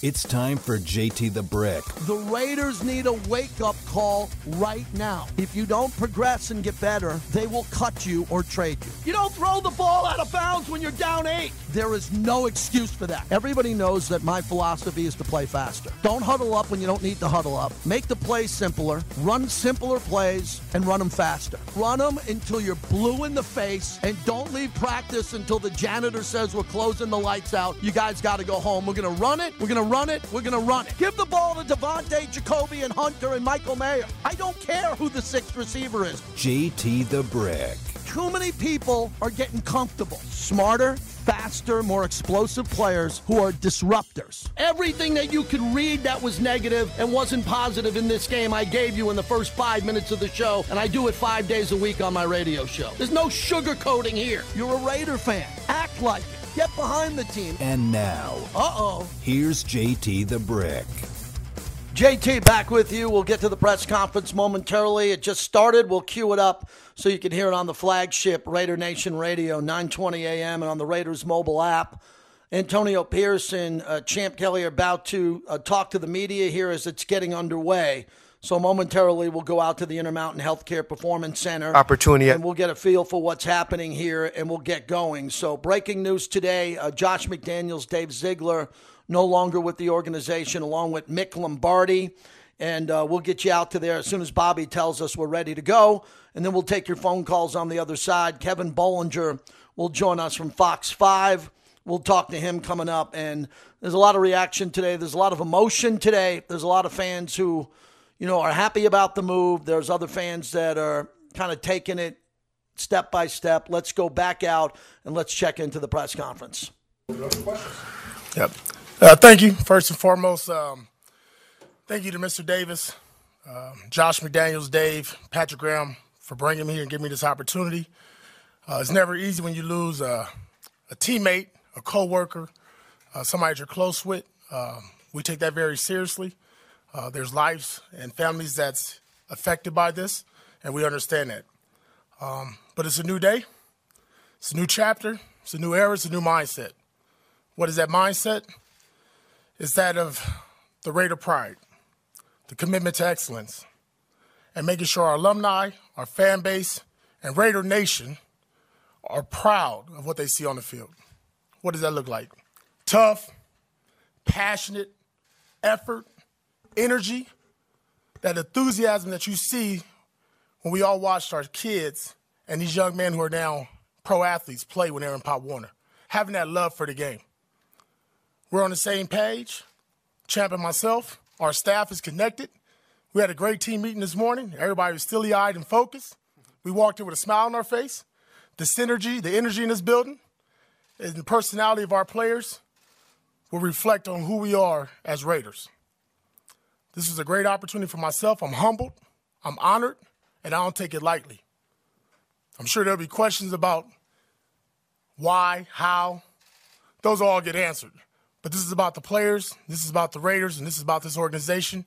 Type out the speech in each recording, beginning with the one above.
It's time for JT the Brick. The Raiders need a wake up call right now. If you don't progress and get better, they will cut you or trade you. You don't throw the ball out of bounds when you're down eight. There is no excuse for that. Everybody knows that my philosophy is to play faster. Don't huddle up when you don't need to huddle up. Make the plays simpler, run simpler plays, and run them faster. Run them until you're blue in the face, and don't leave practice until the janitor says we're closing the lights out. You guys got to go home. We're going to run it. We're going to run it. We're going to run it. Give the ball to Davante, Jakobi, and Hunter and Michael Mayer. I don't care who the sixth receiver is. JT the Brick. Too many people are getting comfortable. Smarter, faster, more explosive players who are disruptors. Everything that you could read that was negative and wasn't positive in this game, I gave you in the first five minutes of the show, and I do it five days a week on my radio show. There's no sugarcoating here. You're a Raider fan. Act like it. Get behind the team. And now, Uh oh. here's JT the Brick. JT back with you. We'll get to the press conference momentarily. It just started. We'll cue it up so you can hear it on the flagship Raider Nation Radio, 920 a.m., and on the Raiders mobile app. Antonio Pierce, uh, Champ Kelly are about to uh, talk to the media here as it's getting underway. So momentarily, we'll go out to the Intermountain Healthcare Performance Center. Opportunity. And we'll get a feel for what's happening here and we'll get going. So, breaking news today uh, Josh McDaniels, Dave Ziegler, no longer with the organization, along with Mick Lombardi. And uh, we'll get you out to there as soon as Bobby tells us we're ready to go. And then we'll take your phone calls on the other side. Kevin Bollinger will join us from Fox 5. We'll talk to him coming up. And there's a lot of reaction today. There's a lot of emotion today. There's a lot of fans who, you know, are happy about the move. There's other fans that are kind of taking it step by step. Let's go back out and let's check into the press conference. Yep. Uh, thank you. First and foremost, um, thank you to Mr. Davis, um, Josh McDaniels, Dave, Patrick Graham for bringing me here and giving me this opportunity. Uh, it's never easy when you lose a, a teammate, a coworker, uh, somebody that you're close with. Um, we take that very seriously. Uh, there's lives and families that's affected by this, and we understand that. Um, but it's a new day. It's a new chapter. It's a new era. It's a new mindset. What is that mindset? It's that of the Raider pride, the commitment to excellence, and making sure our alumni, our fan base, and Raider Nation are proud of what they see on the field. What does that look like? Tough, passionate, effort, energy, that enthusiasm that you see when we all watched our kids and these young men who are now pro athletes play when they're in Pop Warner. Having that love for the game. We're on the same page. Champ and myself, our staff is connected. We had a great team meeting this morning. Everybody was stilly eyed and focused. We walked in with a smile on our face. The synergy, the energy in this building, and the personality of our players will reflect on who we are as Raiders. This is a great opportunity for myself. I'm humbled, I'm honored, and I don't take it lightly. I'm sure there'll be questions about why, how. Those all get answered. But this is about the players, this is about the Raiders, and this is about this organization.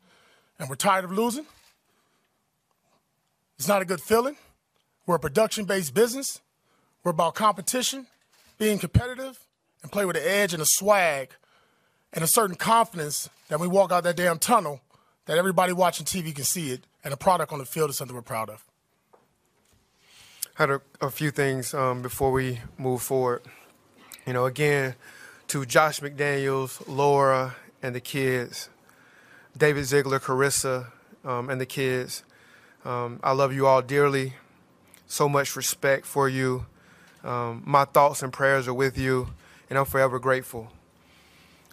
And we're tired of losing. It's not a good feeling. We're a production based business. We're about competition, being competitive, and play with an edge and a swag and a certain confidence that we walk out that damn tunnel, that everybody watching TV can see it, and a product on the field is something we're proud of. had a, a few things um, before we move forward. You know, again, to Josh McDaniels, Laura, and the kids, David Ziegler, Carissa, um, and the kids. Um, I love you all dearly. So much respect for you. Um, my thoughts and prayers are with you, and I'm forever grateful.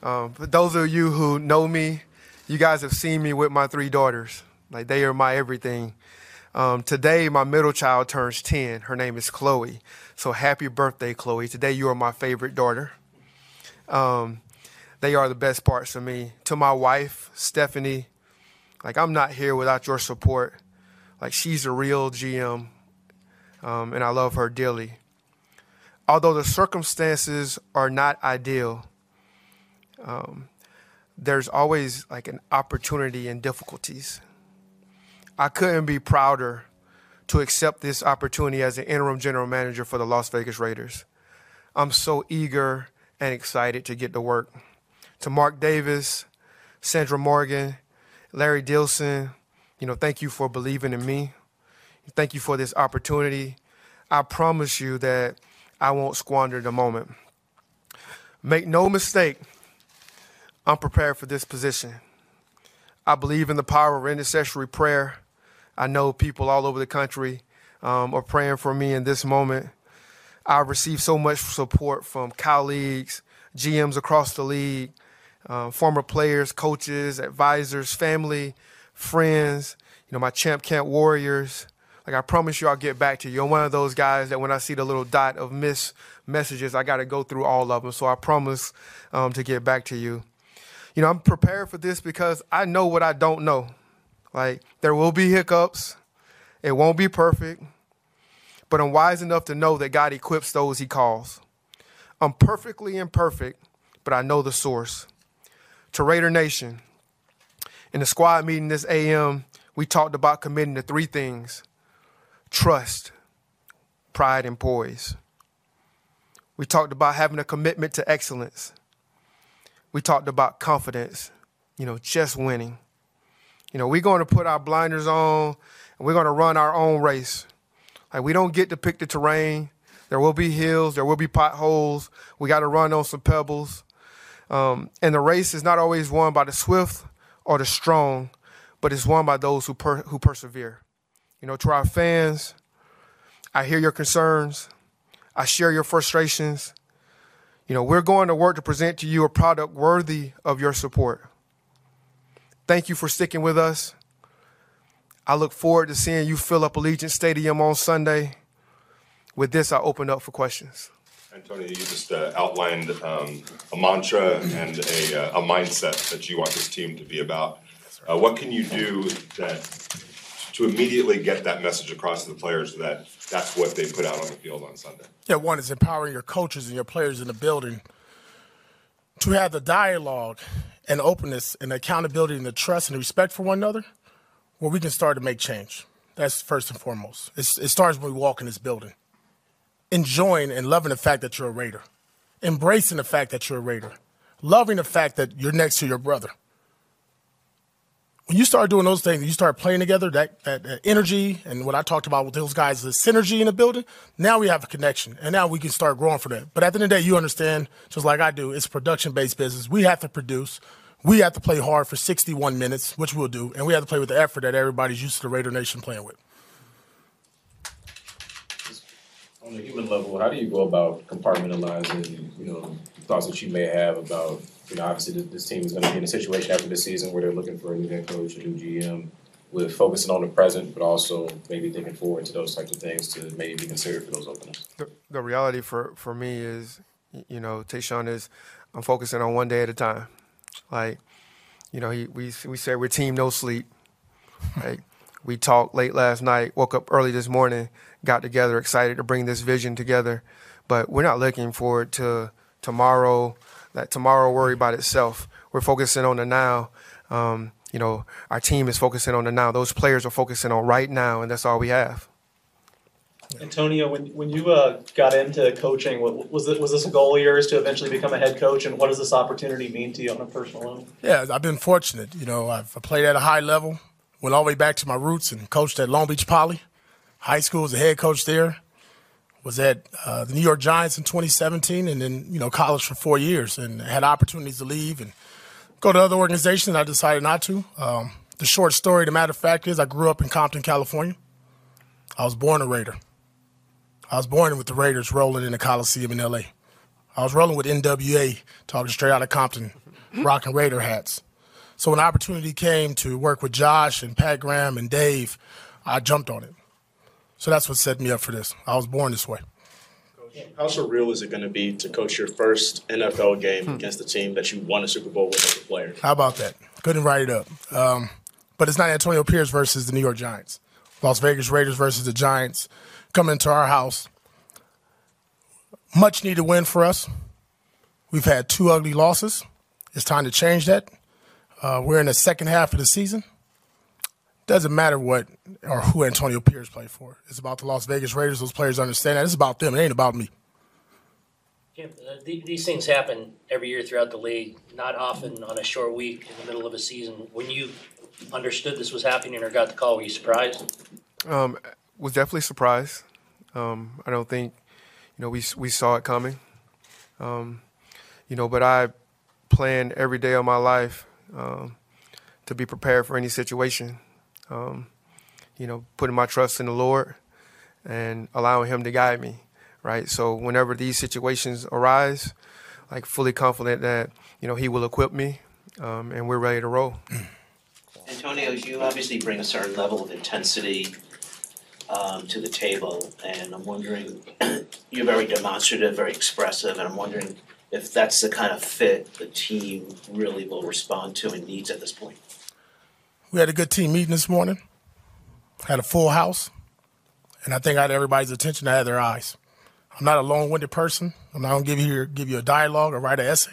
Um, for those of you who know me, you guys have seen me with my three daughters. Like they are my everything. Um, today, my middle child turns 10. Her name is Chloe. So happy birthday, Chloe. Today, you are my favorite daughter. Um, they are the best parts of me. To my wife, Stephanie, like I'm not here without your support. Like she's a real GM, um, and I love her dearly. Although the circumstances are not ideal, um, there's always like an opportunity in difficulties. I couldn't be prouder to accept this opportunity as an interim general manager for the Las Vegas Raiders. I'm so eager and excited to get to work. to Mark Davis, Sandra Morgan, Larry Dilson, you know, thank you for believing in me. Thank you for this opportunity. I promise you that I won't squander the moment. Make no mistake, I'm prepared for this position. I believe in the power of intercessory prayer. I know people all over the country um, are praying for me in this moment. I received so much support from colleagues, GMs across the league, uh, former players, coaches, advisors, family, friends, you know, my champ camp warriors. Like I promise you, I'll get back to you. I'm one of those guys that when I see the little dot of missed messages, I got to go through all of them. So I promise um, to get back to you. You know, I'm prepared for this because I know what I don't know. Like there will be hiccups. It won't be perfect. But I'm wise enough to know that God equips those he calls. I'm perfectly imperfect, but I know the source. To Raider Nation, in the squad meeting this AM, we talked about committing to three things trust, pride, and poise. We talked about having a commitment to excellence. We talked about confidence, you know, just winning. You know, we're going to put our blinders on and we're going to run our own race. Like, we don't get to pick the terrain. There will be hills, there will be potholes. We got to run on some pebbles. Um, and the race is not always won by the swift or the strong, but it's won by those who, per- who persevere. You know, to our fans, I hear your concerns. I share your frustrations. You know, we're going to work to present to you a product worthy of your support. Thank you for sticking with us. I look forward to seeing you fill up Allegiant Stadium on Sunday. With this, I open up for questions. Antonio, you just uh, outlined um, a mantra and a, uh, a, mindset that you want this team to be about. Uh, what can you do that to immediately get that message across to the players that that's what they put out on the field on Sunday? Yeah, one is empowering your coaches and your players in the building to have the dialogue and openness and accountability and the trust and the respect for one another where we can start to make change. That's first and foremost. It's, it starts when we walk in this building enjoying and loving the fact that you're a Raider, embracing the fact that you're a Raider, loving the fact that you're next to your brother. When you start doing those things, you start playing together, that, that, that energy and what I talked about with those guys, the synergy in the building, now we have a connection and now we can start growing for that. But at the end of the day, you understand, just like I do, it's a production based business. We have to produce. We have to play hard for 61 minutes, which we'll do, and we have to play with the effort that everybody's used to the Raider Nation playing with. on a human level, how do you go about compartmentalizing, you know, thoughts that you may have about, you know, obviously this, team is going to be in a situation after this season where they're looking for a new head coach, a new GM, with focusing on the present, but also maybe thinking forward to those types of things to maybe be considered for those openings. The, the reality for, for me is, you know, Tashan is, I'm focusing on one day at a time. Like, you know, he, we we say we're team no sleep. Like, we talked late last night, woke up early this morning, got together, excited to bring this vision together. But we're not looking forward to tomorrow, that tomorrow worry about itself. We're focusing on the now. Um, you know, our team is focusing on the now. Those players are focusing on right now, and that's all we have. Antonio, when when you uh, got into coaching, what, was it was this a goal of yours to eventually become a head coach, and what does this opportunity mean to you on a personal level? Yeah, I've been fortunate. You know, I've played at a high level, went all the way back to my roots, and coached at Long Beach Poly high school as a head coach there. Was at uh, the New York Giants in 2017, and then you know college for four years, and had opportunities to leave and go to other organizations. I decided not to. Um, the short story, the matter of fact, is I grew up in Compton, California. I was born a Raider. I was born with the Raiders rolling in the Coliseum in LA. I was rolling with NWA, talking straight out of Compton, rocking Raider hats. So when the opportunity came to work with Josh and Pat Graham and Dave, I jumped on it. So that's what set me up for this. I was born this way. How surreal is it going to be to coach your first NFL game hmm. against the team that you won a Super Bowl with as a player? How about that? Couldn't write it up. Um, but it's not Antonio Pierce versus the New York Giants. Las Vegas Raiders versus the Giants coming into our house. Much needed win for us. We've had two ugly losses. It's time to change that. Uh, we're in the second half of the season doesn't matter what or who Antonio Pierce played for. It's about the Las Vegas Raiders. Those players understand that. It's about them. It ain't about me. Jim, uh, these things happen every year throughout the league, not often on a short week in the middle of a season. When you understood this was happening or got the call, were you surprised? Um, was definitely surprised. Um, I don't think, you know, we we saw it coming. Um, you know, but I plan every day of my life um, to be prepared for any situation. Um, you know, putting my trust in the Lord and allowing Him to guide me. Right. So whenever these situations arise, like fully confident that you know He will equip me, um, and we're ready to roll. Antonio, you obviously bring a certain level of intensity um, to the table, and I'm wondering, you're very demonstrative, very expressive, and I'm wondering if that's the kind of fit the team really will respond to and needs at this point. We had a good team meeting this morning. Had a full house, and I think I had everybody's attention. I had their eyes. I'm not a long-winded person. I'm not gonna give you give you a dialogue or write an essay.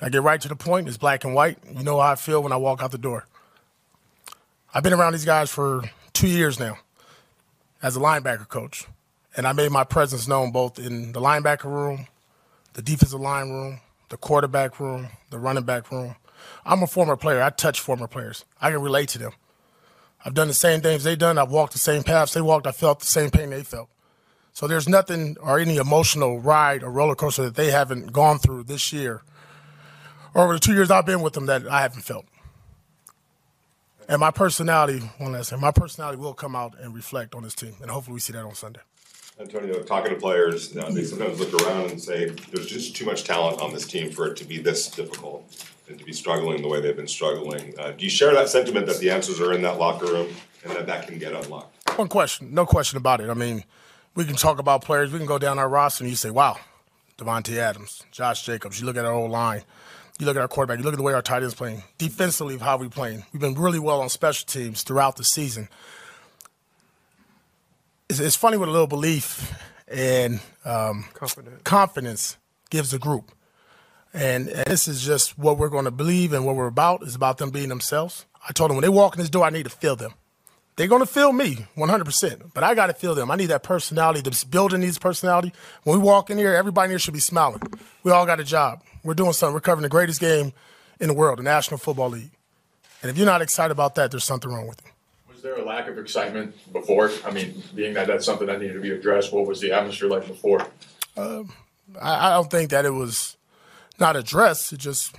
I get right to the point. It's black and white. You know how I feel when I walk out the door. I've been around these guys for two years now as a linebacker coach, and I made my presence known both in the linebacker room, the defensive line room, the quarterback room, the running back room. I'm a former player. I touch former players. I can relate to them. I've done the same things they've done. I've walked the same paths they walked. I felt the same pain they felt. So there's nothing or any emotional ride or roller coaster that they haven't gone through this year or over the two years I've been with them that I haven't felt. And my personality, one last thing, my personality will come out and reflect on this team, and hopefully we see that on Sunday. Antonio, talking to players, you know, they sometimes look around and say, there's just too much talent on this team for it to be this difficult and to be struggling the way they've been struggling. Uh, do you share that sentiment that the answers are in that locker room and that that can get unlocked? One question, no question about it. I mean, we can talk about players. We can go down our roster and you say, wow, Davante Adams, Josh Jacobs. You look at our old line. You look at our quarterback. You look at the way our tight ends playing. Defensively, how we playing. We've been really well on special teams throughout the season. It's, it's funny what a little belief and um, Confident. confidence gives a group. And, and this is just what we're going to believe and what we're about is about them being themselves. I told them when they walk in this door, I need to feel them. They're going to feel me 100%, but I got to feel them. I need that personality. This building needs personality. When we walk in here, everybody in here should be smiling. We all got a job. We're doing something. We're covering the greatest game in the world, the National Football League. And if you're not excited about that, there's something wrong with you. Was there a lack of excitement before? I mean, being that that's something that needed to be addressed, what was the atmosphere like before? Um, I, I don't think that it was not addressed. It just,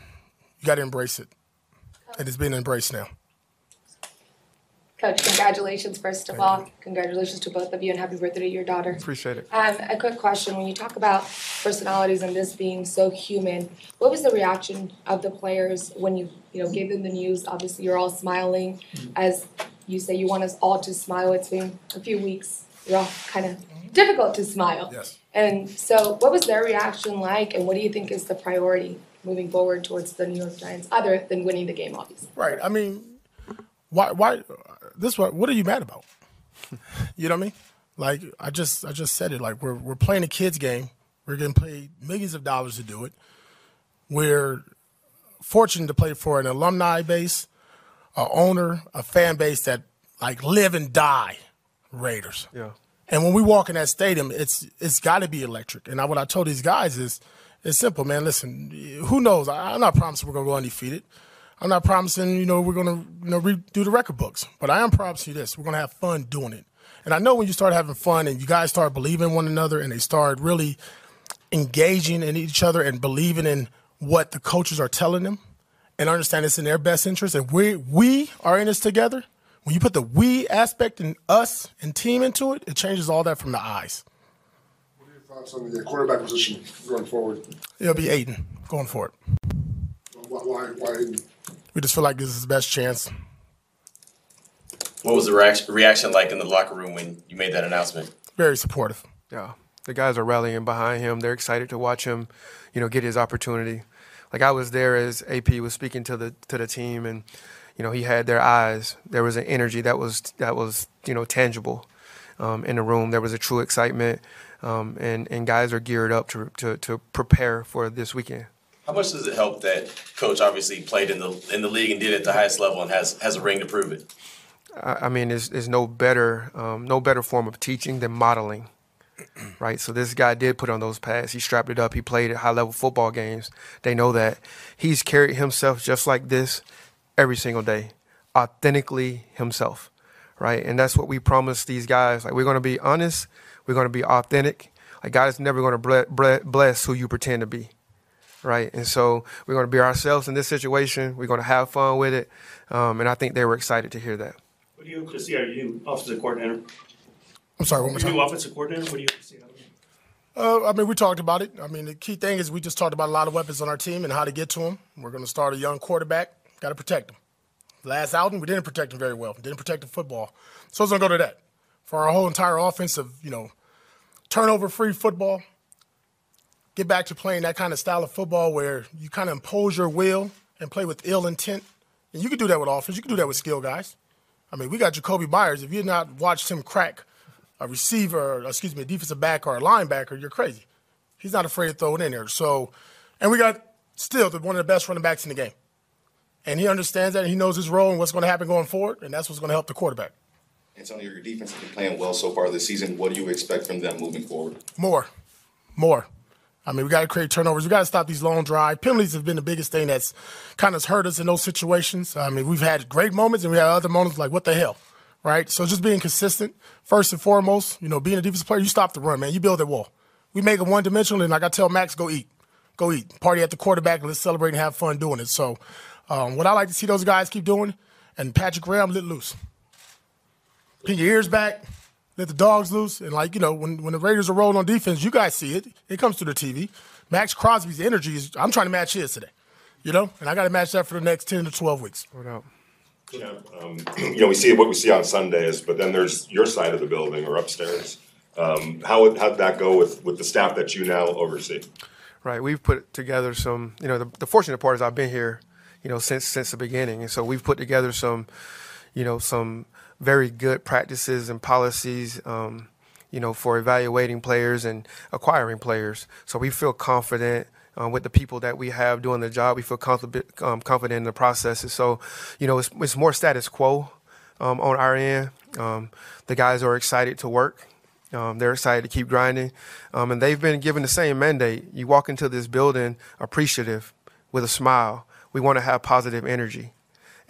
you got to embrace it. And it's being embraced now. Coach, congratulations, first of all. Congratulations to both of you and happy birthday to your daughter. Appreciate it. Um, a quick question. When you talk about personalities and this being so human, what was the reaction of the players when you, you know, gave them the news? Obviously, you're all smiling. As you say, you want us all to smile. It's been a few weeks. You're all kind of difficult to smile. Yes. And so, what was their reaction like, and what do you think is the priority moving forward towards the New York Giants, other than winning the game, obviously? Right. I mean, why? Why? This what? What are you mad about? you know what I mean? Like I just, I just said it. Like we're we're playing a kids game. We're getting paid millions of dollars to do it. We're fortunate to play for an alumni base, a owner, a fan base that like live and die Raiders. Yeah. And when we walk in that stadium, it's it's got to be electric. And I, what I told these guys is, it's simple, man. Listen, who knows? I, I'm not promising we're gonna go undefeated. I'm not promising, you know, we're gonna, you know, redo the record books. But I am promising you this: we're gonna have fun doing it. And I know when you start having fun and you guys start believing in one another and they start really engaging in each other and believing in what the coaches are telling them and understand it's in their best interest and we we are in this together. When you put the we aspect and us and team into it, it changes all that from the eyes. What are your thoughts on the quarterback position going forward? It'll be Aidan going for it. Why, why, why Aidan? We just feel like this is his best chance. What was the reaction, reaction like in the locker room when you made that announcement? Very supportive. Yeah, the guys are rallying behind him. They're excited to watch him, you know, get his opportunity. Like I was there as AP was speaking to the to the team, and you know he had their eyes. There was an energy that was that was you know tangible um, in the room. There was a true excitement, um, and and guys are geared up to, to to prepare for this weekend. How much does it help that coach obviously played in the in the league and did it at the highest level and has has a ring to prove it? I I mean, there's, there's no better um, no better form of teaching than modeling, right? So this guy did put on those pads. He strapped it up. He played at high level football games. They know that. He's carried himself just like this every single day, authentically himself, right? And that's what we promise these guys. Like we're going to be honest. We're going to be authentic. Like God is never going to bless who you pretend to be, right? And so we're going to be ourselves in this situation. We're going to have fun with it, um, and I think they were excited to hear that. What do you out of you, offensive coordinator? I'm sorry, one more time. New offensive coordinator. What do you see out of him? Uh, I mean, we talked about it. I mean, the key thing is we just talked about a lot of weapons on our team and how to get to them. We're going to start a young quarterback. Got to protect him. Last outing, we didn't protect him very well. Didn't protect the football. So it's going to go to that. For our whole entire offensive, you know, turnover-free football, get back to playing that kind of style of football where you kind of impose your will and play with ill intent. And you can do that with offense. You can do that with skill guys. I mean, we got Jakobi Meyers. If you've not watched him crack a receiver, excuse me, a defensive back or a linebacker, you're crazy. He's not afraid to throw it in there. So, and we got still the, one of the best running backs in the game. And he understands that. And he knows his role and what's going to happen going forward. And that's what's going to help the quarterback. Antonio, your defense has been playing well so far this season. What do you expect from them moving forward? More. More. I mean, we got to create turnovers. We got to stop these long drive. Penalties have been the biggest thing that's kind of hurt us in those situations. I mean, we've had great moments and we had other moments like, what the hell? Right? So just being consistent, first and foremost, you know, being a defensive player, you stop the run, man. You build that wall. We make it one dimensional, and like I tell Maxx, go eat. Go eat. Party at the quarterback, and let's celebrate and have fun doing it. So, um, what I like to see those guys keep doing, and Patrick Graham let loose. Pin your ears back, let the dogs loose. And like, you know, when, when the Raiders are rolling on defense, you guys see it. It comes through the TV. Maxx Crosby's energy is I'm trying to match his today. You know? And I gotta match that for the next ten to twelve weeks. Without. Yeah, um, you know, we see what we see on Sundays, but then there's your side of the building or upstairs. Um, how would how'd that go with, with the staff that you now oversee? Right, we've put together some. You know, the, the fortunate part is I've been here, you know, since since the beginning, and so we've put together some, you know, some very good practices and policies, um, you know, for evaluating players and acquiring players. So we feel confident um, with the people that we have doing the job. We feel confident, um, confident in the processes. So, you know, it's, it's more status quo um, on our end. Um, the guys are excited to work. Um, they're excited to keep grinding, um, and they've been given the same mandate. You walk into this building appreciative, with a smile. We want to have positive energy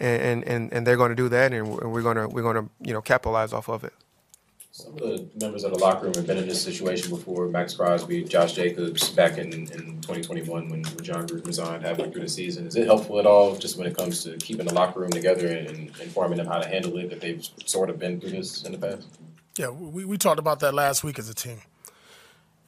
and and, and they're going to do that, and we're going to we're going to you know capitalize off of it. Some of the members of the locker room have been in this situation before. Maxx Crosby, Josh Jacobs, back in, in 2021 when, when Jon Gruden resigned halfway through the season. Is it helpful at all, just when it comes to keeping the locker room together and, and informing them how to handle it, that they've sort of been through this in the past? Yeah, we, we talked about that last week as a team.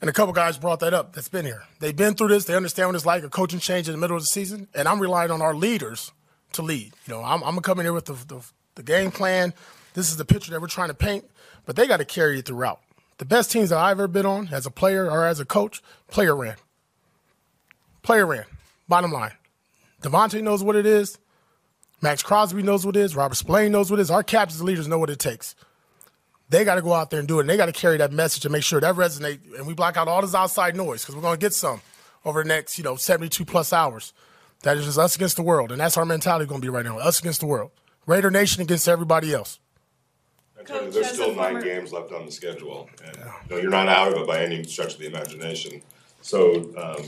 And a couple guys brought that up that's been here. They've been through this. They understand what it's like, a coaching change in the middle of the season. And I'm relying on our leaders to lead. You know, I'm, I'm in here with the, the, the game plan. This is the picture that we're trying to paint, but they got to carry it throughout. The best teams that I've ever been on as a player or as a coach, player ran. Player ran. Bottom line. Davante knows what it is. Maxx Crosby knows what it is. Robert Spillane knows what it is. Our captains and leaders know what it takes. They got to go out there and do it. And they got to carry that message and make sure that resonates. And we block out all this outside noise because we're going to get some over the next, you know, 72 plus hours. That is just us against the world, and that's our mentality going to be right now. Us against the world. Raider Nation against everybody else. Coach, there's still nine former... games left on the schedule, and no, you're not out of it by any stretch of the imagination. So, um,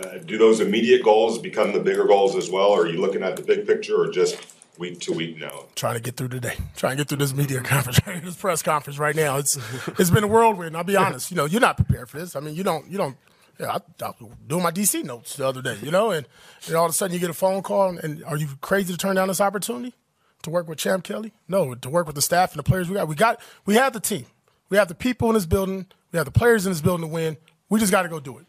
uh, do those immediate goals become the bigger goals as well? Or are you looking at the big picture, or just week to week now? Trying to get through today. Trying to get through this media conference, this press conference right now. It's it's been a whirlwind. I'll be honest. You know, you're not prepared for this. I mean, you don't you don't yeah, I, I was doing my DC notes the other day, you know, and, and all of a sudden you get a phone call, and, and are you crazy to turn down this opportunity to work with Champ Kelly? No, to work with the staff and the players we got. We got, we have the team, we have the people in this building, we have the players in this building to win. We just got to go do it.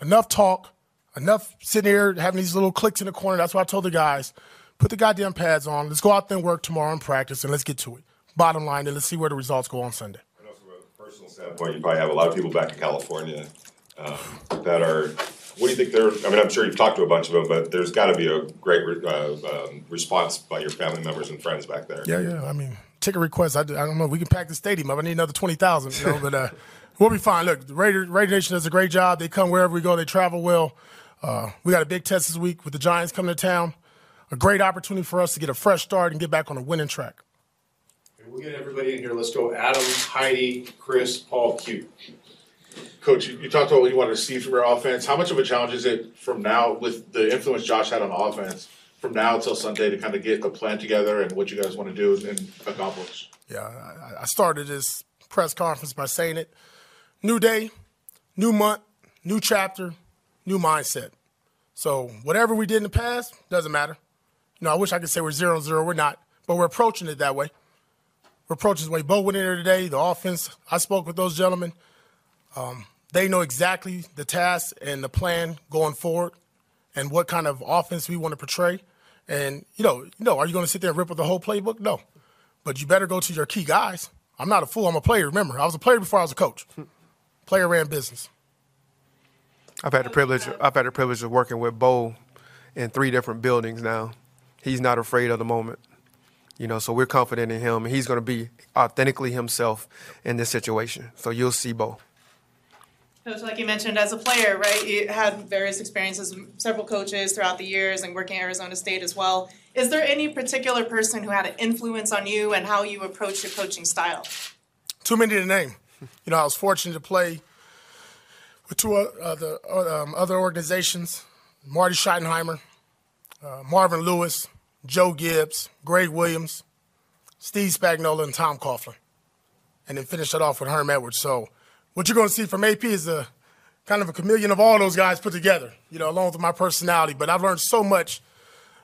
Enough talk, enough sitting here having these little clicks in the corner. That's why I told the guys, put the goddamn pads on. Let's go out there and work tomorrow and practice, and let's get to it. Bottom line, and let's see where the results go on Sunday. I know from a personal standpoint, you probably have a lot of people back in California um, that are. What do you think they're? I mean, I'm sure you've talked to a bunch of them, but there's got to be a great uh, um, response by your family members and friends back there. Yeah, yeah. I mean, ticket requests. I, I don't know. We can pack the stadium up. I need another twenty thousand. You know, but uh, we'll be fine. Look, the Raider, Raider Nation does a great job. They come wherever we go. They travel well. Uh, we got a big test this week with the Giants coming to town. A great opportunity for us to get a fresh start and get back on a winning track. We'll get everybody in here. Let's go. Adam, Heidi, Chris, Paul, Q. Coach, you, you talked about what you wanted to see from your offense. How much of a challenge is it from now with the influence Josh had on the offense from now until Sunday to kind of get a plan together and what you guys want to do and accomplish? Yeah, I, I started this press conference by saying it. New day, new month, new chapter, new mindset. So whatever we did in the past doesn't matter. You know, I wish I could say we're zero zero. We're not, but we're approaching it that way. We're approaching the way Bo went in there today. The offense. I spoke with those gentlemen. Um, they know exactly the task and the plan going forward, and what kind of offense we want to portray. And you know, you know, are you going to sit there and rip with the whole playbook? No, but you better go to your key guys. I'm not a fool. I'm a player. Remember, I was a player before I was a coach. Player ran business. I've had the privilege. I've had the privilege of working with Bo in three different buildings now. He's not afraid of the moment, you know. So we're confident in him, and he's going to be authentically himself in this situation. So you'll see Bo. Coach, like you mentioned, as a player, right, you had various experiences, several coaches throughout the years, and working at Arizona State as well. Is there any particular person who had an influence on you and how you approach your coaching style? Too many to name. You know, I was fortunate to play with two other um, other organizations: Marty Schottenheimer, uh, Marvin Lewis, Joe Gibbs, Gregg Williams, Steve Spagnuolo, and Tom Coughlin, and then finish it off with Herm Edwards. So what you're going to see from AP is a kind of a chameleon of all those guys put together, you know, along with my personality. But I've learned so much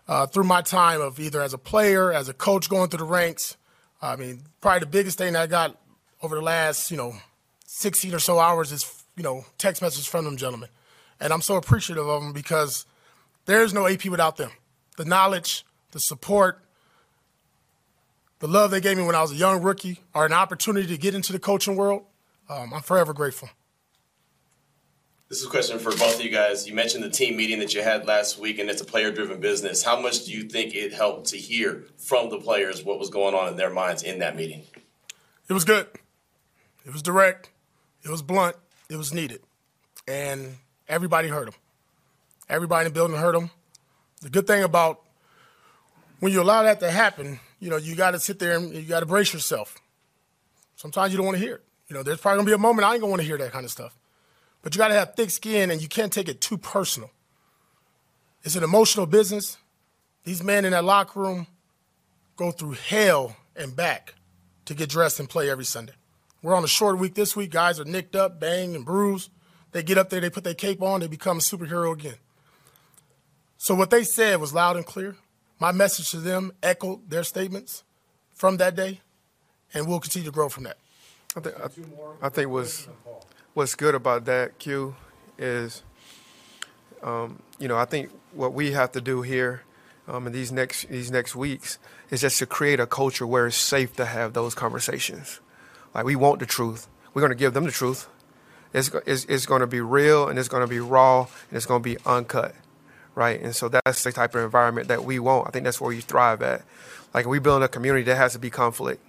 uh, through my time of either as a player, as a coach going through the ranks. I mean, probably the biggest thing I got over the last, you know, 16 or so hours is, you know, text messages from them gentlemen. And I'm so appreciative of them because there's no AP without them. The knowledge, the support, the love they gave me when I was a young rookie, or an opportunity to get into the coaching world um, I'm forever grateful. This is a question for both of you guys. You mentioned the team meeting that you had last week, and it's a player driven business. How much do you think it helped to hear from the players what was going on in their minds in that meeting? It was good. It was direct. It was blunt. It was needed. And everybody heard them. Everybody in the building heard them. The good thing about when you allow that to happen, you know, you got to sit there and you got to brace yourself. Sometimes you don't want to hear it. You know, there's probably gonna be a moment I ain't gonna want to hear that kind of stuff. But you gotta have thick skin and you can't take it too personal. It's an emotional business. These men in that locker room go through hell and back to get dressed and play every Sunday. We're on a short week this week. Guys are nicked up, banged, and bruised. They get up there, they put their cape on, they become a superhero again. So what they said was loud and clear. My message to them echoed their statements from that day, and we'll continue to grow from that. I think, I, I think what's what's good about that Q is, um, you know, I think what we have to do here um, in these next these next weeks is just to create a culture where it's safe to have those conversations. Like we want the truth, we're going to give them the truth. It's it's, it's going to be real and it's going to be raw and it's going to be uncut, right? And so that's the type of environment that we want. I think that's where you thrive at. Like we build a community that has to be conflict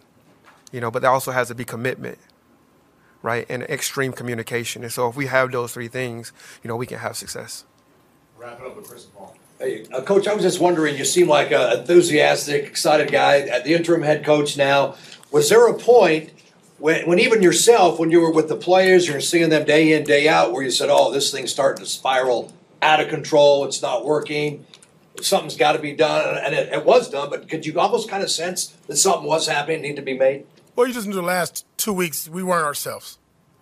you know, but there also has to be commitment, right, and extreme communication. And so if we have those three things, you know, we can have success. Wrap it up with Chris Paul. Hey, uh, Coach, I was just wondering, you seem like an enthusiastic, excited guy, at the interim head coach now. Was there a point when, when even yourself, when you were with the players, you're seeing them day in, day out, where you said, oh, this thing's starting to spiral out of control, it's not working, something's got to be done, and it, it was done, but could you almost kind of sense that something was happening, need to be made? Well, you just knew the last two weeks we weren't ourselves.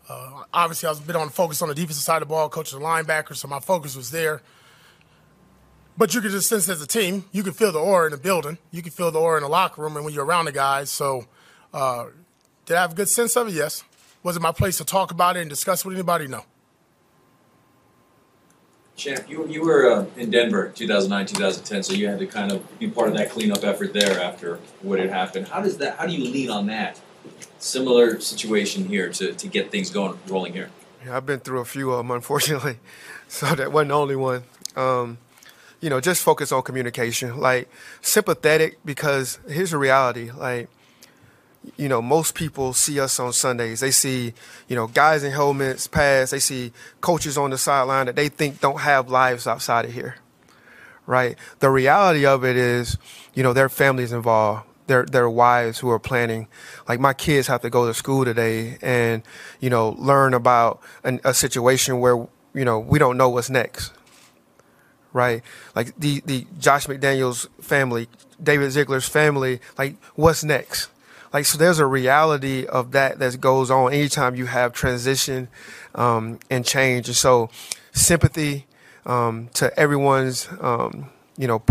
Uh, obviously, I was a bit on focus on the defensive side of the ball, coaching the linebackers, so my focus was there. But you could just sense as a team, you could feel the aura in the building, you could feel the aura in the locker room, and when you're around the guys. So, uh, did I have a good sense of it? Yes. Was it my place to talk about it and discuss with anybody? No. Champ, you, you were uh, in Denver 2009, 2010, so you had to kind of be part of that cleanup effort there after what had happened. How does that? How do you lean on that? Similar situation here to, to get things going, rolling here. Yeah, I've been through a few of them, unfortunately, so that wasn't the only one. Um, you know, just focus on communication, like sympathetic, because here's the reality, like you know, most people see us on Sundays. They see, you know, guys in helmets, pads. They see coaches on the sideline that they think don't have lives outside of here, right? The reality of it is, you know, their families involved. their their wives who are planning. Like my kids have to go to school today and you know learn about an, a situation where you know we don't know what's next. Right, like the the Josh McDaniels family, David Ziegler's family. Like, what's next? Like, so there's a reality of that that goes on anytime you have transition um, and change. And so, sympathy um, to everyone's um, you know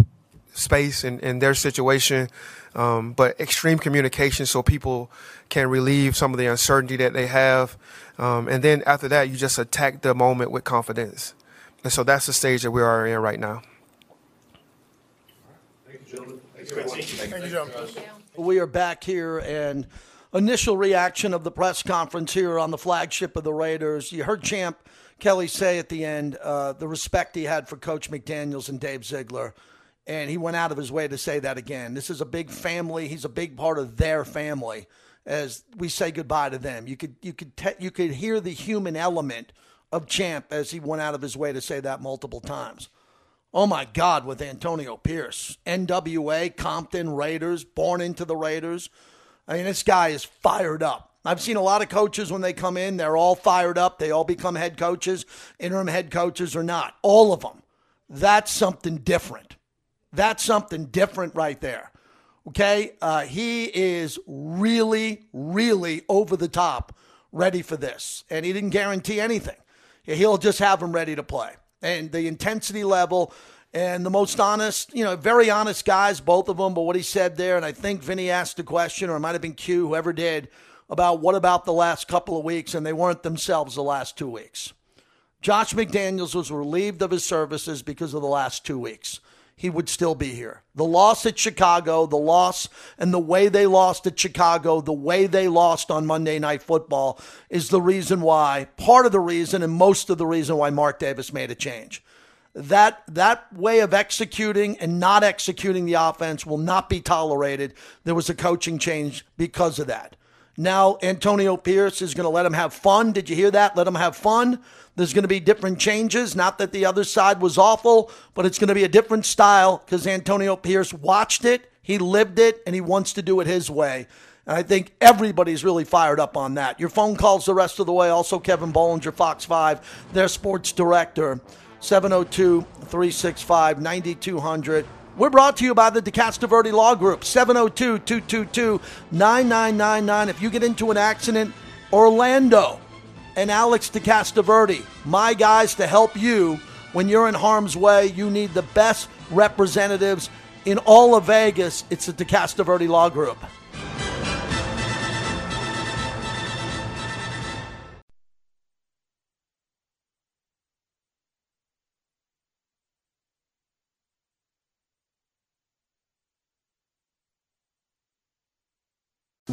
space and, and their situation, um, but extreme communication so people can relieve some of the uncertainty that they have. Um, and then after that, you just attack the moment with confidence. And so that's the stage that we are in right now. Thank you, gentlemen. Thank you, gentlemen. We are back here and initial reaction of the press conference here on the flagship of the Raiders. You heard Champ Kelly say at the end uh, the respect he had for Coach McDaniels and Dave Ziegler. And he went out of his way to say that again. This is a big family. He's a big part of their family as we say goodbye to them. You could you could te- you could hear the human element of Champ as he went out of his way to say that multiple times. Oh my God, with Antonio Pierce, NWA, Compton Raiders, born into the Raiders. I mean, this guy is fired up. I've seen a lot of coaches when they come in, they're all fired up. They all become head coaches, interim head coaches or not. All of them. That's something different. That's something different right there. Okay? Uh, he is really, really over the top ready for this. And he didn't guarantee anything. He'll just have him ready to play. And the intensity level and the most honest, you know, very honest guys, both of them. But what he said there, and I think Vinny asked the question, or it might have been Q, whoever did, about what about the last couple of weeks, and they weren't themselves the last two weeks. Josh McDaniels was relieved of his services because of the last two weeks. He would still be here. The loss at Chicago, the loss and the way they lost at Chicago, the way they lost on Monday Night Football is the reason why, part of the reason, and most of the reason why Mark Davis made a change. That that way of executing and not executing the offense will not be tolerated. There was a coaching change because of that. Now Antonio Pierce is going to let him have fun. Did you hear that? Let him have fun. There's going to be different changes. Not that the other side was awful, but it's going to be a different style because Antonio Pierce watched it, he lived it, and he wants to do it his way. And I think everybody's really fired up on that. Your phone calls the rest of the way. Also, Kevin Bollinger, Fox 5, their sports director, 702 365 9200. We're brought to you by the DeCastroverde Law Group, 702 222 9999. If you get into an accident, Orlando and Alex DeCastroverde, my guys to help you when you're in harm's way. You need the best representatives in all of Vegas. It's the DeCastroverde Law Group.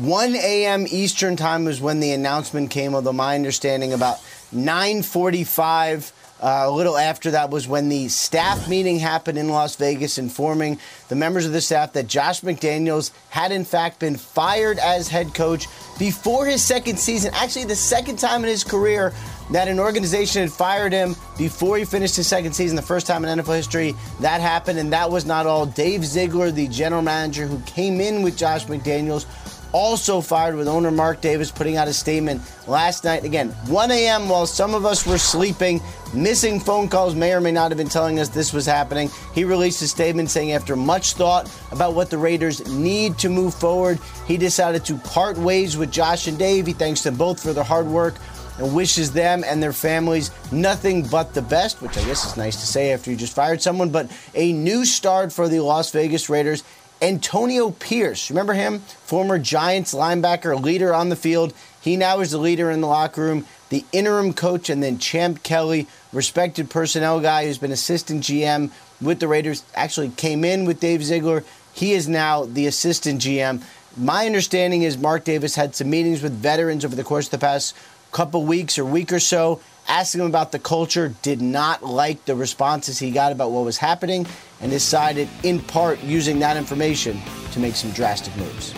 One a.m. Eastern time was when the announcement came. Although my understanding about 9:45, uh, a little after that, was when the staff meeting happened in Las Vegas, informing the members of the staff that Josh McDaniels had in fact been fired as head coach before his second season. Actually, the second time in his career that an organization had fired him before he finished his second season, the first time in NFL history that happened. And that was not all. Dave Ziegler, the general manager who came in with Josh McDaniels, also fired with owner Mark Davis putting out a statement last night. Again, 1 a.m. while some of us were sleeping, missing phone calls may or may not have been telling us this was happening. He released a statement saying after much thought about what the Raiders need to move forward, he decided to part ways with Josh and Dave. He thanks them both for their hard work and wishes them and their families nothing but the best, which I guess is nice to say after you just fired someone, but a new start for the Las Vegas Raiders. Antonio Pierce, remember him? Former Giants linebacker, leader on the field. He now is the leader in the locker room, the interim coach, and then Champ Kelly, respected personnel guy who's been assistant GM with the Raiders, actually came in with Dave Ziegler. He is now the assistant GM. My understanding is Mark Davis had some meetings with veterans over the course of the past couple weeks or week or so, asking him about the culture, did not like the responses he got about what was happening, and decided, in part, using that information to make some drastic moves.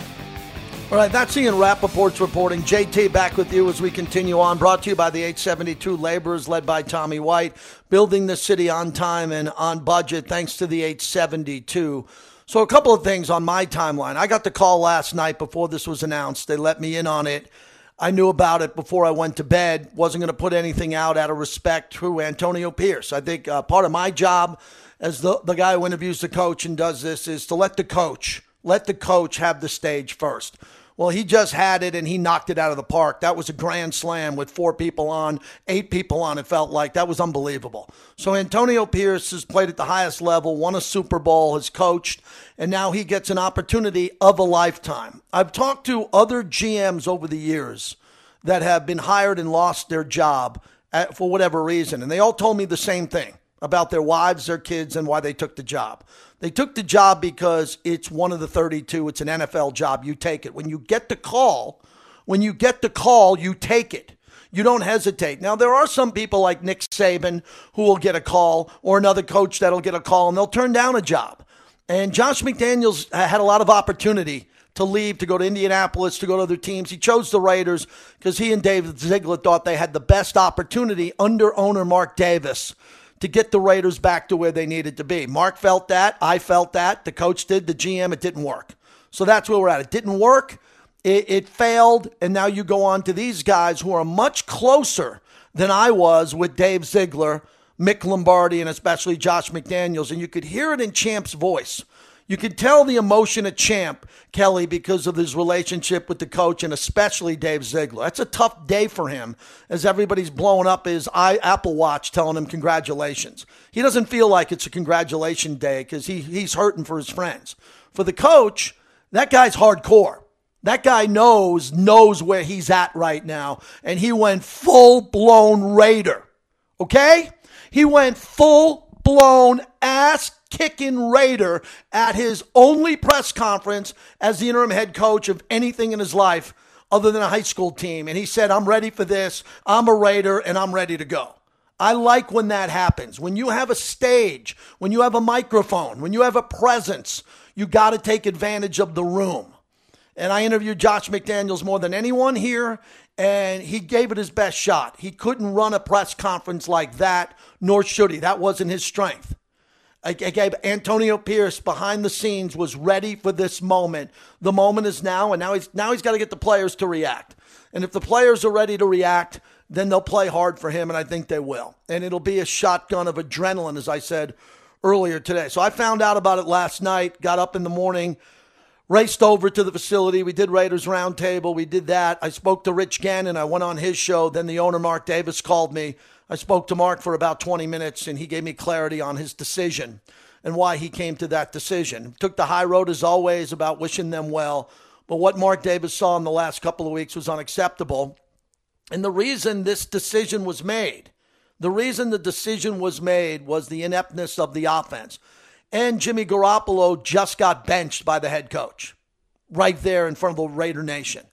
All right, that's Ian Rapoport's reporting. JT back with you as we continue on. Brought to you by the 872 Laborers, led by Tommy White, building the city on time and on budget, thanks to the 872. So, a couple of things on my timeline. I got the call last night before this was announced. They let me in on it. I knew about it before I went to bed. Wasn't going to put anything out out of respect to Antonio Pierce. I think uh, part of my job as the, the guy who interviews the coach and does this is to let the coach let the coach have the stage first. Well, he just had it and he knocked it out of the park. That was a grand slam with four people on, eight people on, it felt like. That was unbelievable. So Antonio Pierce has played at the highest level, won a Super Bowl, has coached, and now he gets an opportunity of a lifetime. I've talked to other GMs over the years that have been hired and lost their job at, for whatever reason, and they all told me the same thing about their wives, their kids, and why they took the job. They took the job because it's one of the 32. It's an NFL job. You take it. When you get the call, when you get the call, you take it. You don't hesitate. Now, there are some people like Nick Saban who will get a call or another coach that'll get a call and they'll turn down a job. And Josh McDaniels had a lot of opportunity to leave, to go to Indianapolis, to go to other teams. He chose the Raiders because he and David Ziegler thought they had the best opportunity under owner Mark Davis to get the Raiders back to where they needed to be. Mark felt that. I felt that. The coach did. The GM, it didn't work. So that's where we're at. It didn't work. It, it failed. And now you go on to these guys who are much closer than I was with Dave Ziegler, Mick Lombardi, and especially Josh McDaniels. And you could hear it in Champ's voice. You can tell the emotion of Champ Kelly because of his relationship with the coach and especially Dave Ziegler. That's a tough day for him as everybody's blowing up his Apple Watch telling him congratulations. He doesn't feel like it's a congratulation day because he, he's hurting for his friends. For the coach, that guy's hardcore. That guy knows knows where he's at right now, and he went full blown Raider. Okay, he went full blown ass kicking Raider at his only press conference as the interim head coach of anything in his life other than a high school team. And he said, I'm ready for this. I'm a Raider and I'm ready to go. I like when that happens. When you have a stage, when you have a microphone, when you have a presence, you got to take advantage of the room. And I interviewed Josh McDaniels more than anyone here, and he gave it his best shot. He couldn't run a press conference like that, nor should he. That wasn't his strength. I gave Antonio Pierce behind the scenes was ready for this moment. The moment is now, and now he's now he's got to get the players to react. And if the players are ready to react, then they'll play hard for him, and I think they will. And it'll be a shotgun of adrenaline, as I said earlier today. So I found out about it last night. Got up in the morning, raced over to the facility. We did Raiders Roundtable. We did that. I spoke to Rich Gannon. I went on his show. Then the owner Mark Davis called me I spoke to Mark for about 20 minutes and he gave me clarity on his decision and why he came to that decision. Took the high road as always about wishing them well. But what Mark Davis saw in the last couple of weeks was unacceptable. And the reason this decision was made, the reason the decision was made was the ineptness of the offense. And Jimmy Garoppolo just got benched by the head coach right there in front of the Raider Nation.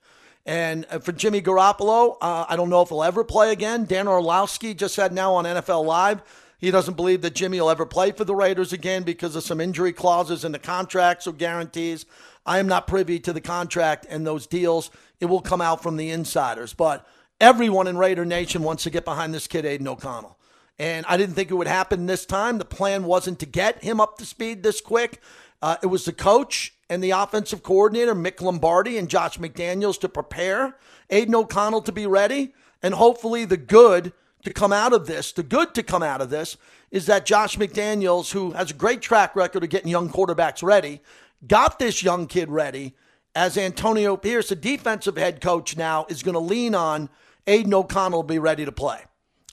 And uh, for Jimmy Garoppolo, uh, I don't know if he'll ever play again. Dan Orlovsky just said now on NFL Live he doesn't believe that Jimmy will ever play for the Raiders again because of some injury clauses in the contracts or guarantees. I am not privy to the contract and those deals. It will come out from the insiders. But everyone in Raider Nation wants to get behind this kid, Aidan O'Connell. And I didn't think it would happen this time. The plan wasn't to get him up to speed this quick. Uh, it was the coach and the offensive coordinator, Mick Lombardi and Josh McDaniels, to prepare Aidan O'Connell to be ready. And hopefully, the good to come out of this, the good to come out of this, is that Josh McDaniels, who has a great track record of getting young quarterbacks ready, got this young kid ready as Antonio Pierce, a defensive head coach now, is going to lean on Aidan O'Connell to be ready to play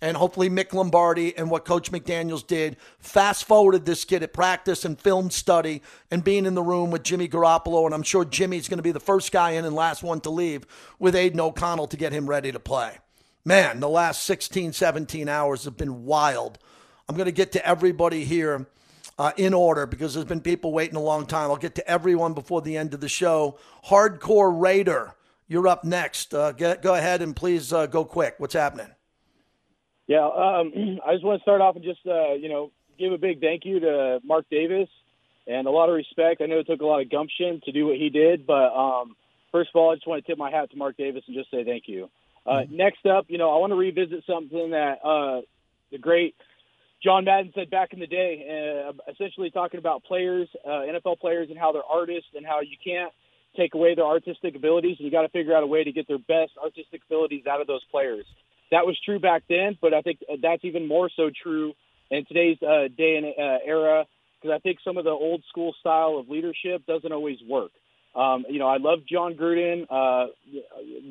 and hopefully Mick Lombardi and what Coach McDaniels did fast forwarded this kid at practice and film study and being in the room with Jimmy Garoppolo. And I'm sure Jimmy's going to be the first guy in and last one to leave with Aidan O'Connell to get him ready to play. Man, the last 16, 17 hours have been wild. I'm going to get to everybody here uh, in order because there's been people waiting a long time. I'll get to everyone before the end of the show. Hardcore Raider, you're up next. Uh, get, go ahead and please uh, go quick. What's happening? Yeah, um, I just want to start off and just uh, you know give a big thank you to Mark Davis and a lot of respect. I know it took a lot of gumption to do what he did, but um, first of all, I just want to tip my hat to Mark Davis and just say thank you. Uh, next up, you know, I want to revisit something that uh, the great John Madden said back in the day, uh, essentially talking about players, uh, NFL players, and how they're artists and how you can't take away their artistic abilities, and you got to figure out a way to get their best artistic abilities out of those players. That was true back then, but I think that's even more so true in today's uh, day and uh, era because I think some of the old school style of leadership doesn't always work. Um, you know, I love Jon Gruden. Uh,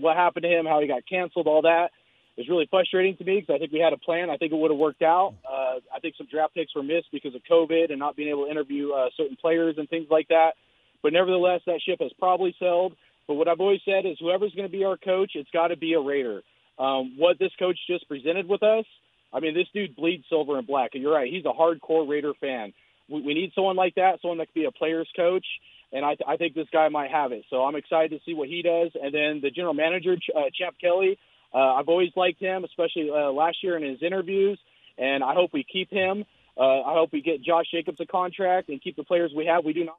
what happened to him, how he got canceled, all that is really frustrating to me because I think we had a plan. I think it would have worked out. Uh, I think some draft picks were missed because of COVID and not being able to interview uh, certain players and things like that. But nevertheless, that ship has probably sailed. But what I've always said is whoever's going to be our coach, it's got to be a Raider. Um, what this coach just presented with us, I mean, this dude bleeds silver and black. And you're right, he's a hardcore Raider fan. We, we need someone like that, someone that can be a player's coach. And I, I think this guy might have it. So I'm excited to see what he does. And then the general manager, uh, Champ Kelly, uh, I've always liked him, especially uh, last year in his interviews. And I hope we keep him. Uh, I hope we get Josh Jacobs a contract and keep the players we have. We do not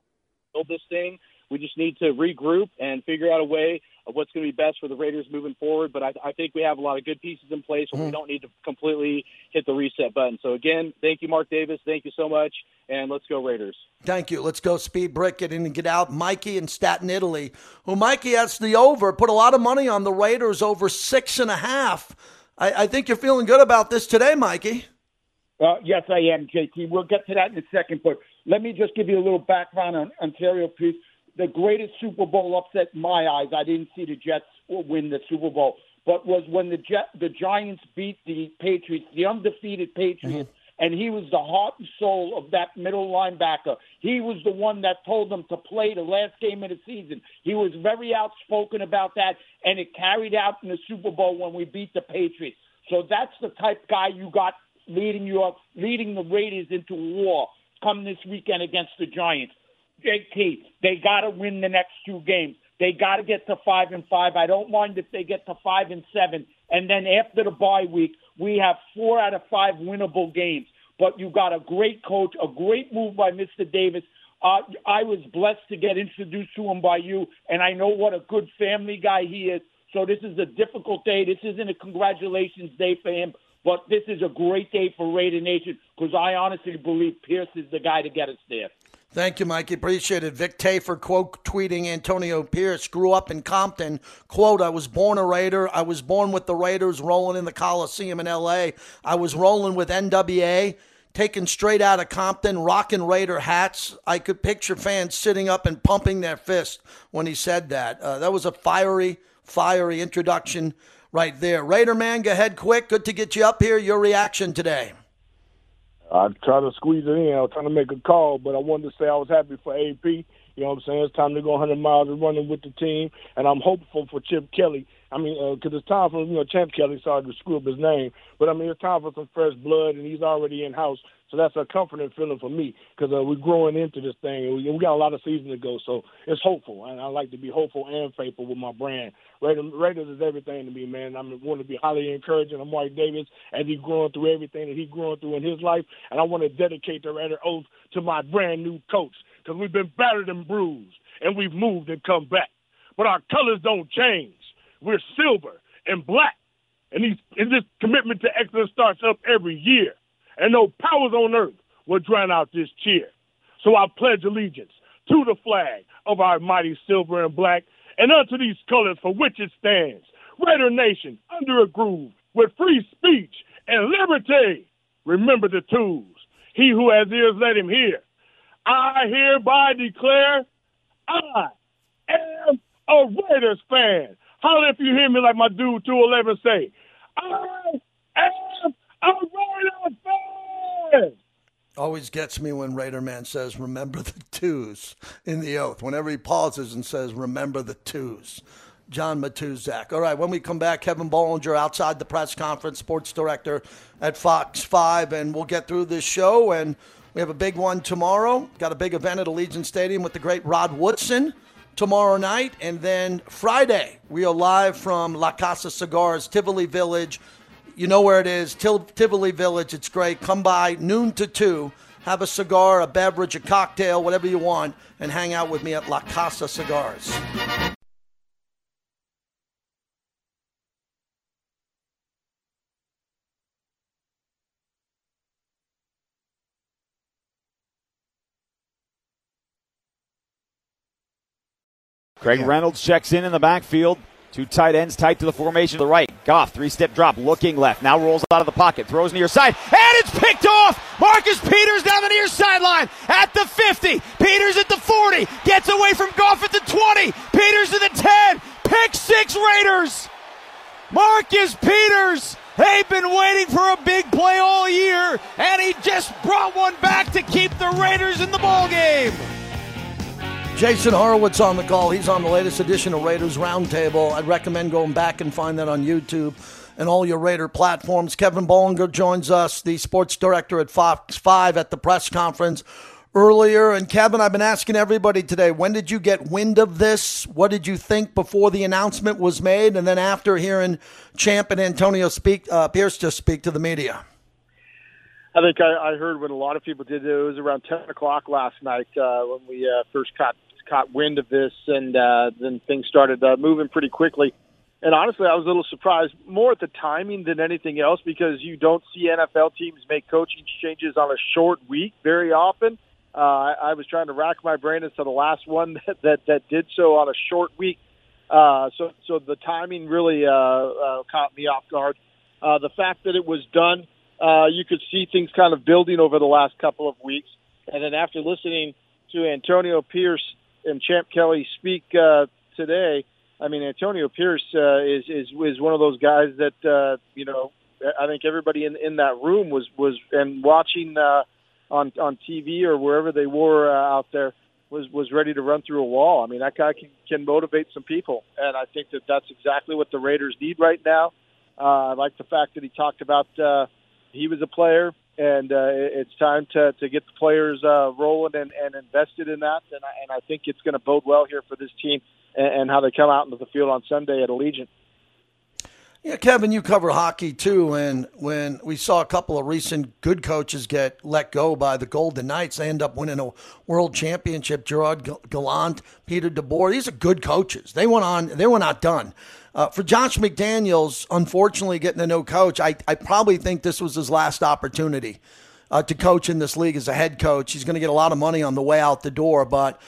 build this thing. We just need to regroup and figure out a way of what's going to be best for the Raiders moving forward. But I, I think we have a lot of good pieces in place where mm-hmm. we don't need to completely hit the reset button. So again, thank you, Mark Davis. Thank you so much, and let's go Raiders. Thank you. Let's go speed brick it in and get out. Mikey in Staten Island. Who Mikey has the over. Put a lot of money on the Raiders over six and a half. I, I think you're feeling good about this today, Mikey. Uh, yes, I am, JT. We'll get to that in a second, but let me just give you a little background on Antonio Pierce the greatest Super Bowl upset in my eyes. I didn't see the Jets win the Super Bowl, but was when the Jet, the Giants beat the Patriots, the undefeated Patriots. Mm-hmm. And he was the heart and soul of that middle linebacker. He was the one that told them to play the last game of the season. He was very outspoken about that, and it carried out in the Super Bowl when we beat the Patriots. So that's the type guy you got leading your leading the Raiders into war come this weekend against the Giants. JT, they got to win the next two games. They got to get to five and five. I don't mind if they get to five and seven. And then after the bye week, we have four out of five winnable games. But you got a great coach, a great move by Mr. Davis. Uh, I was blessed to get introduced to him by you, and I know what a good family guy he is. So this is a difficult day. This isn't a congratulations day for him, but this is a great day for Raider Nation because I honestly believe Pierce is the guy to get us there. Thank you, Mikey. Appreciate it. Vic Tafur quote tweeting Antonio Pierce grew up in Compton. Quote, I was born a Raider. I was born with the Raiders rolling in the Coliseum in LA. I was rolling with NWA, taken straight out of Compton, rocking Raider hats. I could picture fans sitting up and pumping their fist when he said that. Uh, that was a fiery, fiery introduction right there. Raider man, go ahead quick. Good to get you up here. Your reaction today. I tried to squeeze it in. I was trying to make a call, but I wanted to say I was happy for AP. You know what I'm saying? It's time to go 100 miles and running with the team, and I'm hopeful for Chip Kelly. I mean, because uh, it's time for you know Champ Kelly. Sorry to screw up his name, but I mean it's time for some fresh blood, and he's already in house. So that's a comforting feeling for me because uh, we're growing into this thing. And we, we got a lot of season to go, so it's hopeful, and I like to be hopeful and faithful with my brand. Raiders is everything to me, man. I want to be highly encouraging of Mark Davis as he's growing through everything that he's growing through in his life, and I want to dedicate the Raider oath to my brand new coach because we've been battered and bruised, and we've moved and come back, but our colors don't change. We're silver and black, and, and this commitment to excellence starts up every year and no powers on earth will drown out this cheer. So I pledge allegiance to the flag of our mighty silver and black, and unto these colors for which it stands. Raider Nation under a groove with free speech and liberty. Remember the tools. He who has ears, let him hear. I hereby declare I am a Raiders fan. Holler if you hear me like my dude 211 say. I am a Raiders fan. Always gets me when Raider Man says, remember the twos in the oath. Whenever he pauses and says, remember the twos. John Matuszak. All right, when we come back, Kevin Bollinger outside the press conference, sports director at Fox 5, and we'll get through this show. And we have a big one tomorrow. Got a big event at Allegiant Stadium with the great Rod Woodson tomorrow night. And then Friday, we are live from La Casa Cigars, Tivoli Village, you know where it is, Tivoli Village. It's great. Come by noon to 2. Have a cigar, a beverage, a cocktail, whatever you want, and hang out with me at La Casa Cigars. Craig Reynolds checks in in the backfield. Two tight ends tight to the formation to the right. Goff, three step drop, looking left. Now rolls out of the pocket, throws near side, and it's picked off. Marcus Peters down the near sideline at the 50. Peters at the 40. Gets away from Goff at the 20. Peters to the 10. Pick six Raiders. Marcus Peters. They've been waiting for a big play all year, and he just brought one back to keep the Raiders in the ball game. Jason Horowitz on the call. He's on the latest edition of Raiders Roundtable. I'd recommend going back and find that on YouTube and all your Raider platforms. Kevin Bollinger joins us, the sports director at Fox 5 at the press conference earlier. And Kevin, I've been asking everybody today, when did you get wind of this? What did you think before the announcement was made? And then after hearing Champ and Antonio speak, uh, Pierce just speak to the media? I think I, I heard when a lot of people did. It was around ten o'clock last night uh, when we uh, first caught caught wind of this, and uh, then things started uh, moving pretty quickly. And honestly, I was a little surprised more at the timing than anything else because you don't see NFL teams make coaching changes on a short week very often. Uh, I, I was trying to rack my brain as to the last one that that, that did so on a short week. Uh, so so the timing really uh, uh, caught me off guard. Uh, the fact that it was done uh, you could see things kind of building over the last couple of weeks. And then after listening to Antonio Pierce and Champ Kelly speak uh, today, I mean Antonio Pierce uh, is is is one of those guys that uh, you know I think everybody in in that room was was and watching uh, on on TV or wherever they were uh, out there was was ready to run through a wall. I mean that guy can can motivate some people, and I think that that's exactly what the Raiders need right now. Uh, I like the fact that he talked about. Uh, he was a player, and uh, it's time to, to get the players uh, rolling and, and invested in that. And I, and I think it's going to bode well here for this team and, and how they come out into the field on Sunday at Allegiant. Yeah, Kevin, you cover hockey too, and when we saw a couple of recent good coaches get let go by the Golden Knights, they end up winning a world championship. Gerard Gallant, Peter DeBoer, these are good coaches. They went on, they were not done. Uh, for Josh McDaniels, unfortunately, getting a new coach, I, I probably think this was his last opportunity uh, to coach in this league as a head coach. He's going to get a lot of money on the way out the door, but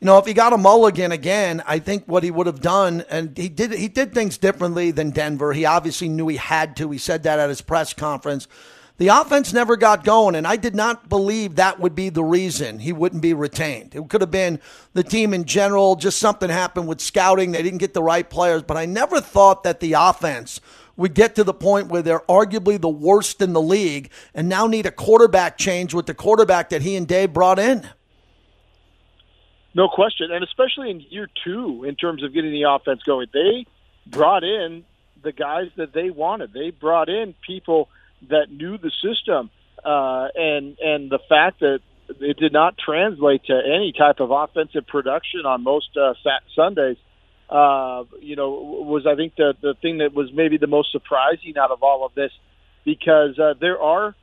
you know, if he got a mulligan again, I think what he would have done, and he did he did things differently than Denver. He obviously knew he had to. He said that at his press conference. The offense never got going, and I did not believe that would be the reason he wouldn't be retained. It could have been the team in general, just something happened with scouting. They didn't get the right players, but I never thought that the offense would get to the point where they're arguably the worst in the league and now need a quarterback change with the quarterback that he and Dave brought in. No question, and especially in year two, in terms of getting the offense going, they brought in the guys that they wanted. They brought in people that knew the system, uh, and and the fact that it did not translate to any type of offensive production on most uh, fat Sundays. Uh, you know, was I think the the thing that was maybe the most surprising out of all of this, because uh, there are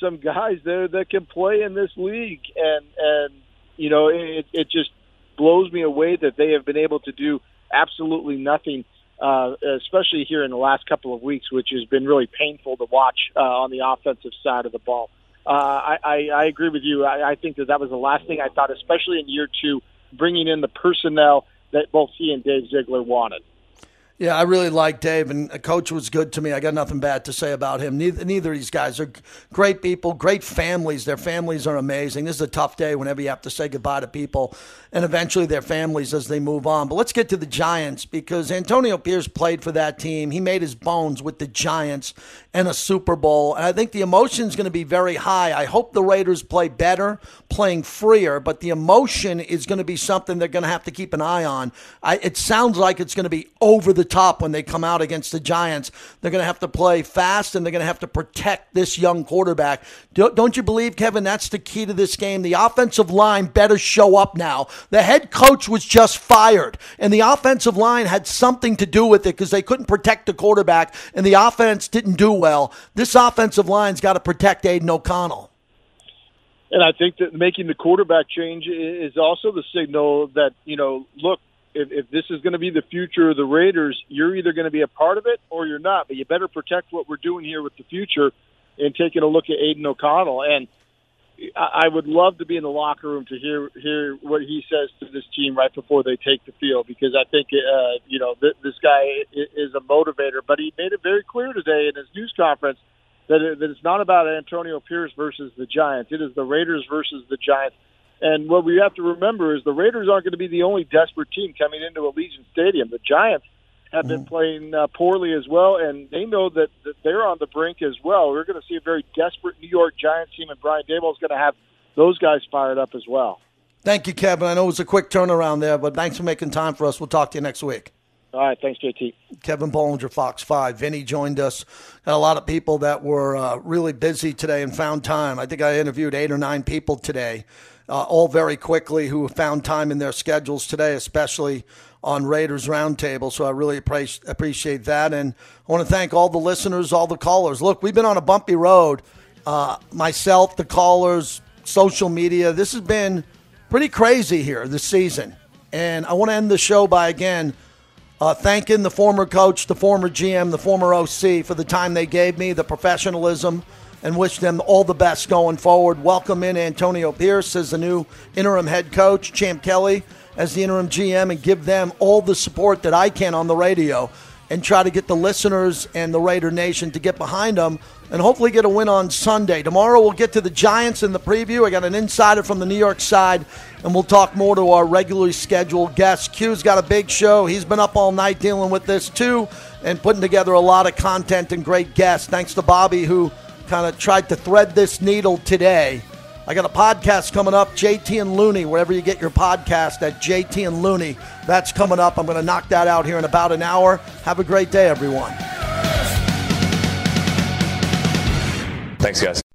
some guys there that can play in this league, and and you know, it, it just blows me away that they have been able to do absolutely nothing, uh, especially here in the last couple of weeks, which has been really painful to watch uh, on the offensive side of the ball. Uh, I, I, I agree with you. I, I think that that was the last thing I thought, especially in year two, bringing in the personnel that both he and Dave Ziegler wanted. Yeah, I really like Dave, and coach was good to me. I got nothing bad to say about him. Neither, neither of these guys are great people, great families. Their families are amazing. This is a tough day whenever you have to say goodbye to people and eventually their families as they move on. But let's get to the Giants because Antonio Pierce played for that team. He made his bones with the Giants and a Super Bowl. And I think the emotion is going to be very high. I hope the Raiders play better, playing freer, but the emotion is going to be something they're going to have to keep an eye on. I, it sounds like it's going to be over the top when they come out against the Giants. They're going to have to play fast and they're going to have to protect this young quarterback. Don't you believe, Kevin, that's the key to this game? The offensive line better show up now. The head coach was just fired, and the offensive line had something to do with it because they couldn't protect the quarterback, and the offense didn't do well. This offensive line's got to protect Aidan O'Connell. And I think that making the quarterback change is also the signal that, you know, look, if, if this is going to be the future of the Raiders, you're either going to be a part of it or you're not. But you better protect what we're doing here with the future and taking a look at Aidan O'Connell. And I I would love to be in the locker room to hear hear what he says to this team right before they take the field because I think uh, you know th- this guy is a motivator. But he made it very clear today in his news conference that, it, that it's not about Antonio Pierce versus the Giants. It is the Raiders versus the Giants. And what we have to remember is the Raiders aren't going to be the only desperate team coming into Allegiant Stadium. The Giants have been playing uh, poorly as well, and they know that, that they're on the brink as well. We're going to see a very desperate New York Giants team, and Brian Daboll is going to have those guys fired up as well. Thank you, Kevin. I know it was a quick turnaround there, but thanks for making time for us. We'll talk to you next week. All right, thanks, JT. Kevin Bollinger, Fox 5. Vinny joined us. Got a lot of people that were uh, really busy today and found time. I think I interviewed eight or nine people today, uh, all very quickly, who found time in their schedules today, especially on Raiders Roundtable. So I really appreciate appreciate that. And I want to thank all the listeners, all the callers. Look, we've been on a bumpy road. Uh, myself, the callers, social media. This has been pretty crazy here this season. And I want to end the show by again uh, thanking the former coach, the former GM, the former OC for the time they gave me, the professionalism, and wish them all the best going forward. Welcome in Antonio Pierce as the new interim head coach, Champ Kelly as the interim GM, and give them all the support that I can on the radio and try to get the listeners and the Raider Nation to get behind them and hopefully get a win on Sunday. Tomorrow we'll get to the Giants in the preview. I got an insider from the New York side, and we'll talk more to our regularly scheduled guest. Q's got a big show. He's been up all night dealing with this too and putting together a lot of content and great guests. Thanks to Bobby who kind of tried to thread this needle today. I got a podcast coming up, JT and Looney, wherever you get your podcast at JT and Looney. That's coming up. I'm going to knock that out here in about an hour. Have a great day, everyone. Thanks, guys.